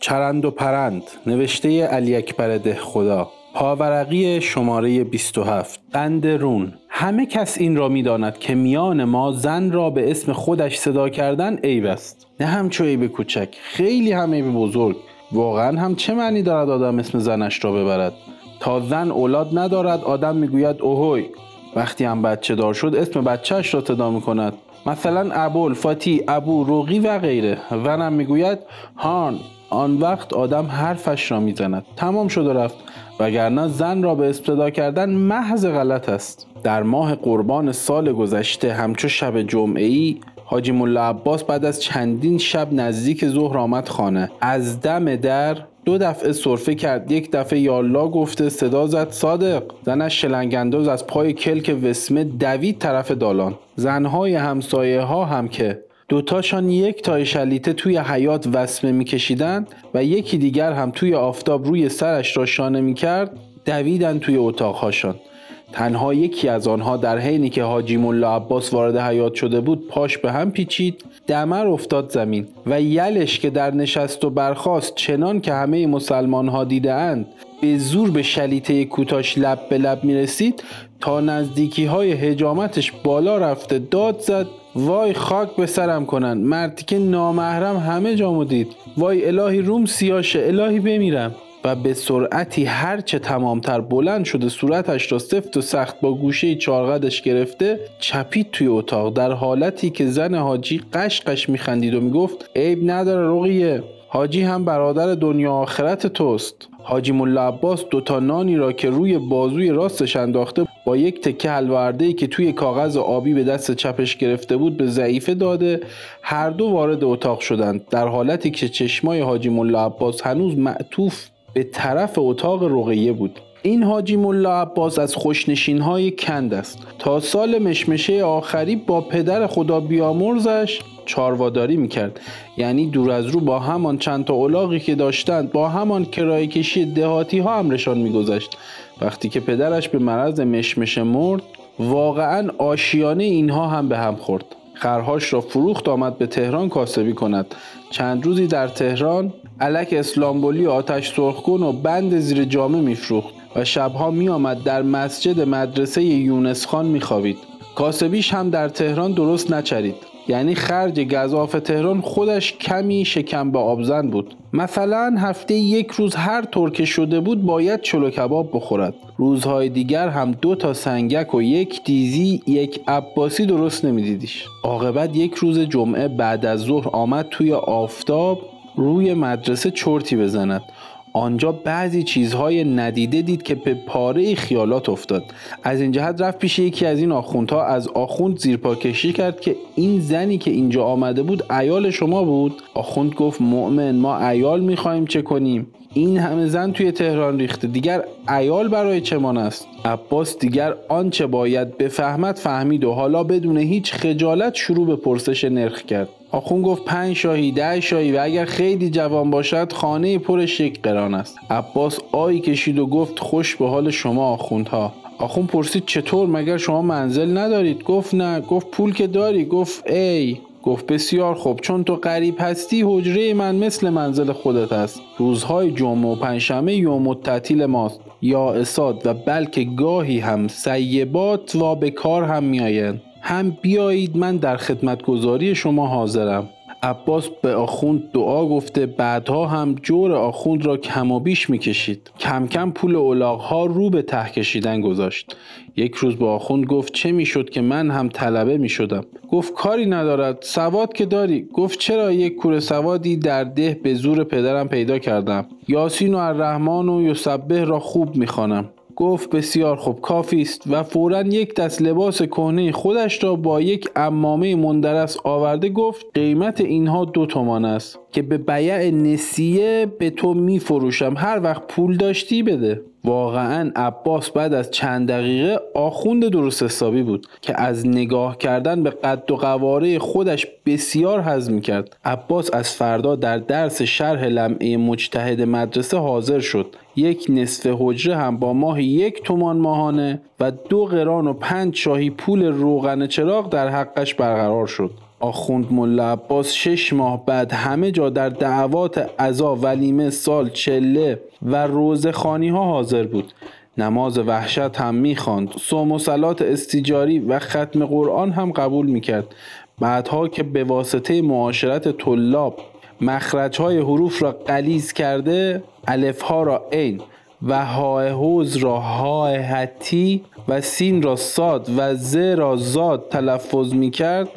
چرند و پرند نوشته علی اکبر ده خدا. پاورقی شماره 27 قند رون. همه کس این را می‌داند که میان ما زن را به اسم خودش صدا کردن عیب است. نه همچو عیب کوچک خیلی هم عیب بزرگ. واقعا هم چه معنی دارد آدم اسم زنش را ببرد؟ تا زن اولاد ندارد آدم می‌گوید اوهوی وقتی هم بچه دار شد اسم بچهش را صدا می کند مثلا ابول فاتی ابو روغی و غیره. ونم می‌گوید هان. آن وقت آدم حرفش را می‌زند. تمام شد و رفت. وگرنه زن را به ابتدا کردن محض غلط است. در ماه قربان سال گذشته همچو شب جمعه ای حاجی ملا عباس بعد از چندین شب نزدیک ظهر آمد خانه. از دم در دو دفعه صرفه کرد. یک دفعه یالا گفته صدا زد صادق. زنش شلنگنداز از پای کلک وسمه دوید طرف دالان. زنهای همسایه ها هم که دوتاشان یک تای شلیته توی حیات وسمه میکشیدند و یکی دیگر هم توی آفتاب روی سرش را شانه می‌کرد دویدن توی اتاقهاشان. تنها یکی از آنها در حینی که حاجی ملا عباس وارد حیات شده بود پاش به هم پیچید دمر افتاد زمین و یلش که در نشست و برخاست چنان که همه مسلمان ها دیده اند به زور به شلیته کوتاش لب به لب می رسید تا نزدیکی های هجامتش بالا رفته داد زد وای خاک به سرم کنن. مردی که نامحرم همه جامو دید. وای الهی روم سیاشه الهی بمیرم. و به سرعتی هرچه تمامتر بلند شده صورتش را سفت و سخت با گوشه چارقدش گرفته چپید توی اتاق. در حالتی که زن حاجی قشقش میخندید و می‌گفت عیب نداره رقیه. حاجی هم برادر دنیا آخرت توست. حاجی ملا عباس دوتا نانی را که روی بازوی راستش انداخته با یک تکه حلوارده که توی کاغذ آبی به دست چپش گرفته بود به ضعیفه داده. هر دو وارد اتاق شدند. در حالتی که چشمای حاجی ملا عباس هنوز معطوف به طرف اتاق رقیه بود. این حاجی ملا عباس از خوشنشین های کند است. تا سال مشمشه آخری با پدر خدا بیامرزش چارواداری می‌کرد. یعنی دور از رو با همان چند تا اولاغی که داشتند با همان کرایه کشی دهاتی ها امرشان میگذشت. وقتی که پدرش به مرض مشمشه مرد واقعا آشیانه اینها هم به هم خورد. خرهاش را فروخت آمد به تهران کاسبی کند. چند روزی در تهران علک اسلامبولی آتش سرخکن و بند زیر جامه میفروخت. و شبها می آمد در مسجد مدرسه یونس خان می خوابید. کاسبیش هم در تهران درست نچرید. یعنی خرج گذاف تهران خودش کمی شکم به آبزن بود. مثلا هفته یک روز هر طور که شده بود باید چلو کباب بخورد. روزهای دیگر هم دو تا سنگک و یک دیزی یک عباسی درست نمیدیدیش. عاقبت یک روز جمعه بعد از ظهر آمد توی آفتاب روی مدرسه چرتی بزند. آنجا بعضی چیزهای ندیده دید که به پاره خیالات افتاد. از این جهت رفت پیش یکی از این آخوندها. از آخوند زیرپا کشی کرد که این زنی که اینجا آمده بود ایال شما بود. آخوند گفت مؤمن ما ایال می‌خواهیم چه کنیم؟ این همه زن توی تهران ریخته. دیگر ایال برای چمان است؟ عباس دیگر آنچه باید بفهمد فهمید و حالا بدون هیچ خجالت شروع به پرسش نرخ کرد. آخون گفت پنج شاهی ده شاهی و اگر خیلی جوان باشد خانه پر شک قران است. عباس آی کشید و گفت خوش به حال شما آخوندها. آخون پرسید چطور؟ مگر شما منزل ندارید؟ گفت نه. گفت پول که داری؟ گفت ای. گفت بسیار خوب. چون تو غریب هستی حجره من مثل منزل خودت است. روزهای جمعه و پنجشنبه یوم و تعطیل ماست. یا اساد و بلکه گاهی هم سیبات و به کار هم میآیند. هم بیایید من در خدمتگذاری شما حاضرم. عباس به آخوند دعا گفته بعدها هم جور آخوند را کم و بیش می‌کشید. کم کم پول ها رو به ته کشیدن گذاشت. یک روز به آخوند گفت چه می‌شد که من هم طلبه می‌شدم؟ گفت کاری ندارد. سواد که داری؟ گفت چرا یک کوره سوادی در ده به زور پدرم پیدا کردم؟ یاسین و الرحمن و یسبه را خوب می‌خوانم. گفت بسیار خوب کافی است و فورا یک دست لباس کهنه خودش را با یک امامه مندرس آورده گفت قیمت اینها دو تومان است. که به بیع نسیه به تو می فروشم هر وقت پول داشتی بده. واقعا عباس بعد از چند دقیقه آخوند درست حسابی بود که از نگاه کردن به قد و قواره خودش بسیار هضم کرد عباس از فردا در درس شرح لمعه مجتهد مدرسه حاضر شد. یک نصف حجره هم با ماه یک تومان ماهانه و دو قران و پنج شاهی پول روغن چراغ در حقش برقرار شد. آخوند ملا عباس شش ماه بعد همه جا در دعوات عزا ولیمه سال چله و روزخانی ها حاضر بود. نماز وحشت هم می‌خواند. سوم و سلات استیجاری و ختم قرآن هم قبول می‌کرد. بعدها که به واسطه معاشرت طلاب مخرجهای حروف را قلیز کرده الفها را عین و های حوز را های حتی و سین را ساد و ز را زاد تلفظ می کرد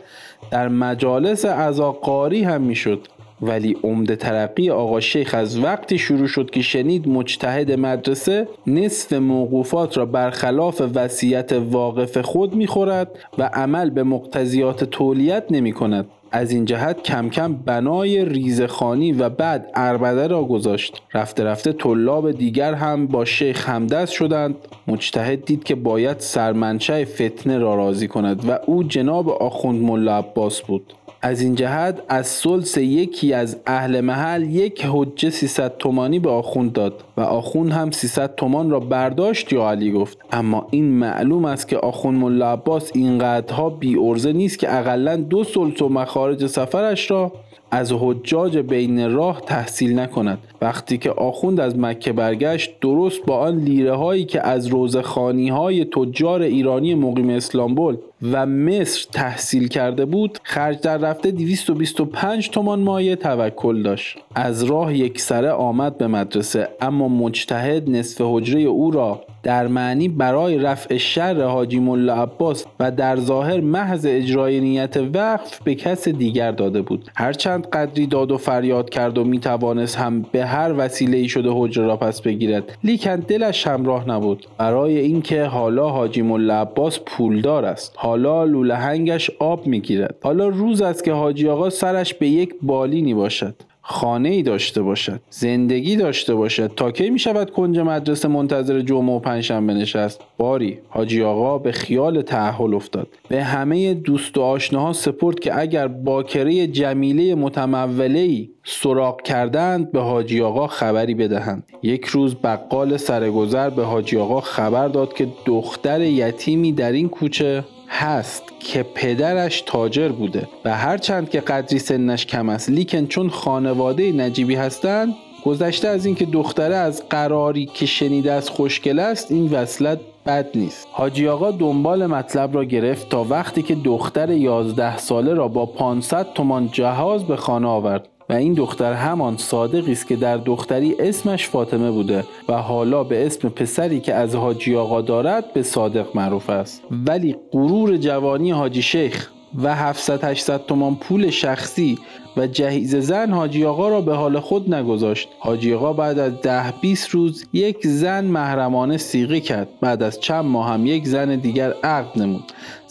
در مجالس قاری هم می شد ولی عمده ترقی آقا شیخ از وقتی شروع شد که شنید مجتهد مدرسه نصف موقوفات را برخلاف وصیت واقف خود می‌خورد و عمل به مقتضیات تولیت نمی کند از این جهت کم کم بنای ریزخانی و بعد اربده را گذاشت. رفته رفته طلاب دیگر هم با شیخ همدست شدند. مجتهد دید که باید سرمنشه فتنه را راضی کند و او جناب آخوند ملا عباس بود. از این جهت از سلس یکی از اهل محل یک حجه 300 تومانی به آخوند داد. و آخوند هم 300 تومان را برداشت یا علی گفت اما این معلوم است که آخوند ملا عباس اینقدرها بی ارزه نیست که اقلا دو سلس و مخارج سفرش را از حجاج بین راه تحصیل نکند. وقتی که آخوند از مکه برگشت درست با آن لیره هایی که از روزخانی های تجار ایرانی مقیم اسلامبول و مصر تحصیل کرده بود خرج در رفته 225 تومان مایه توکل داشت. از راه یک سره آمد به مدرسه اما مجتهد نصف حجره او را در معنی برای رفع شر حاجی ملا عباس و در ظاهر محض اجرای نیت وقف به کس دیگر داده بود. هرچند قدری داد و فریاد کرد و می توانست هم به هر وسیله ای شده حجره را پس بگیرد لیکن دلش همراه نبود. برای اینکه حالا حاجی ملا عباس پولدار است حالا لولهنگش آب می‌گیرد. حالا روز است که حاجی آقا سرش به یک بالینی باشد. خانه ای داشته باشد زندگی داشته باشد. تا کی می شود کنج مدرسه منتظر جمعه و پنجشنبه نشست؟ باری. حاجی آقا به خیال تعهل افتاد. به همه دوست و آشناها سپرد که اگر باکره جمیله متموله ای سراغ کردند به حاجی آقا خبری بدهند. یک روز بقال سرگذر به حاجی آقا خبر داد که دختر یتیمی در این کوچه هست که پدرش تاجر بوده و هرچند که قدری سنش کم است لیکن چون خانواده نجیبی هستند گذشته از اینکه دختره از قراری که شنیده از خوشگل است این وصلت بد نیست. حاجی آقا دنبال مطلب را گرفت تا وقتی که دختر 11 ساله را با 500 تومان جهاز به خانه آورد. این دختر همان صادقی است که در دختری اسمش فاطمه بوده و حالا به اسم پسری که از حاجی آقا دارد به صادق معروف است. ولی غرور جوانی حاجی شیخ و 700 800 تومان پول شخصی و جهیز زن حاجی آقا را به حال خود نگذاشت. حاجی آقا بعد از ده 20 روز یک زن محرمانه سیغه کرد. بعد از چند ماه هم یک زن دیگر عقد نمود.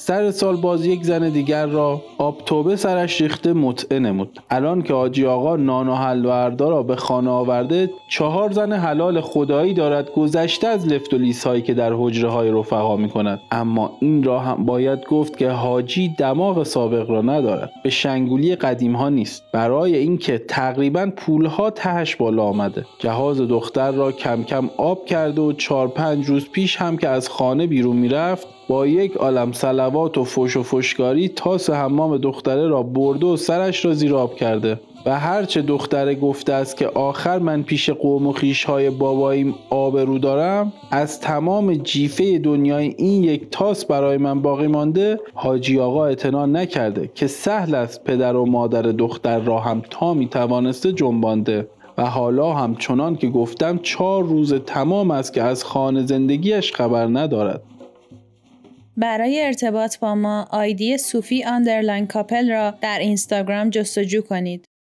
سر سال باز یک زن دیگر را آب توبه سرش ریخته متعه نمود. الان که حاجی آقا نان و حلواردا را به خانه آورده چهار زن حلال خدایی دارد گذشته از لفت و لیس هایی که در حجره های رفقا می کند اما این را هم باید گفت که حاجی دماغ سابق را ندارد. به شنگولی قدیم ها نیست. برای اینکه تقریبا پولها تهش بالا آمده. جهاز دختر را کم کم آب کرده و چهار پنج روز پیش هم که از خانه بیرون می‌رفت با یک عالم سلوات و فش و فشکاری تاس حمام دختره را برده و سرش را زیر آب کرده. و هرچه دختره گفته است که آخر من پیش قوم و خیش های باباییم آبرو دارم از تمام جیفه دنیای این یک تاس برای من باقی مانده حاجی آقا اعتنا نکرده که سهل است پدر و مادر دختر را هم تا می توانسته جنبانده و حالا هم چنان که گفتم چهار روز تمام است که از خانه زندگیش خبر ندارد برای ارتباط با ما آیدی صوفی underline couple را در اینستاگرام جستجو کنید.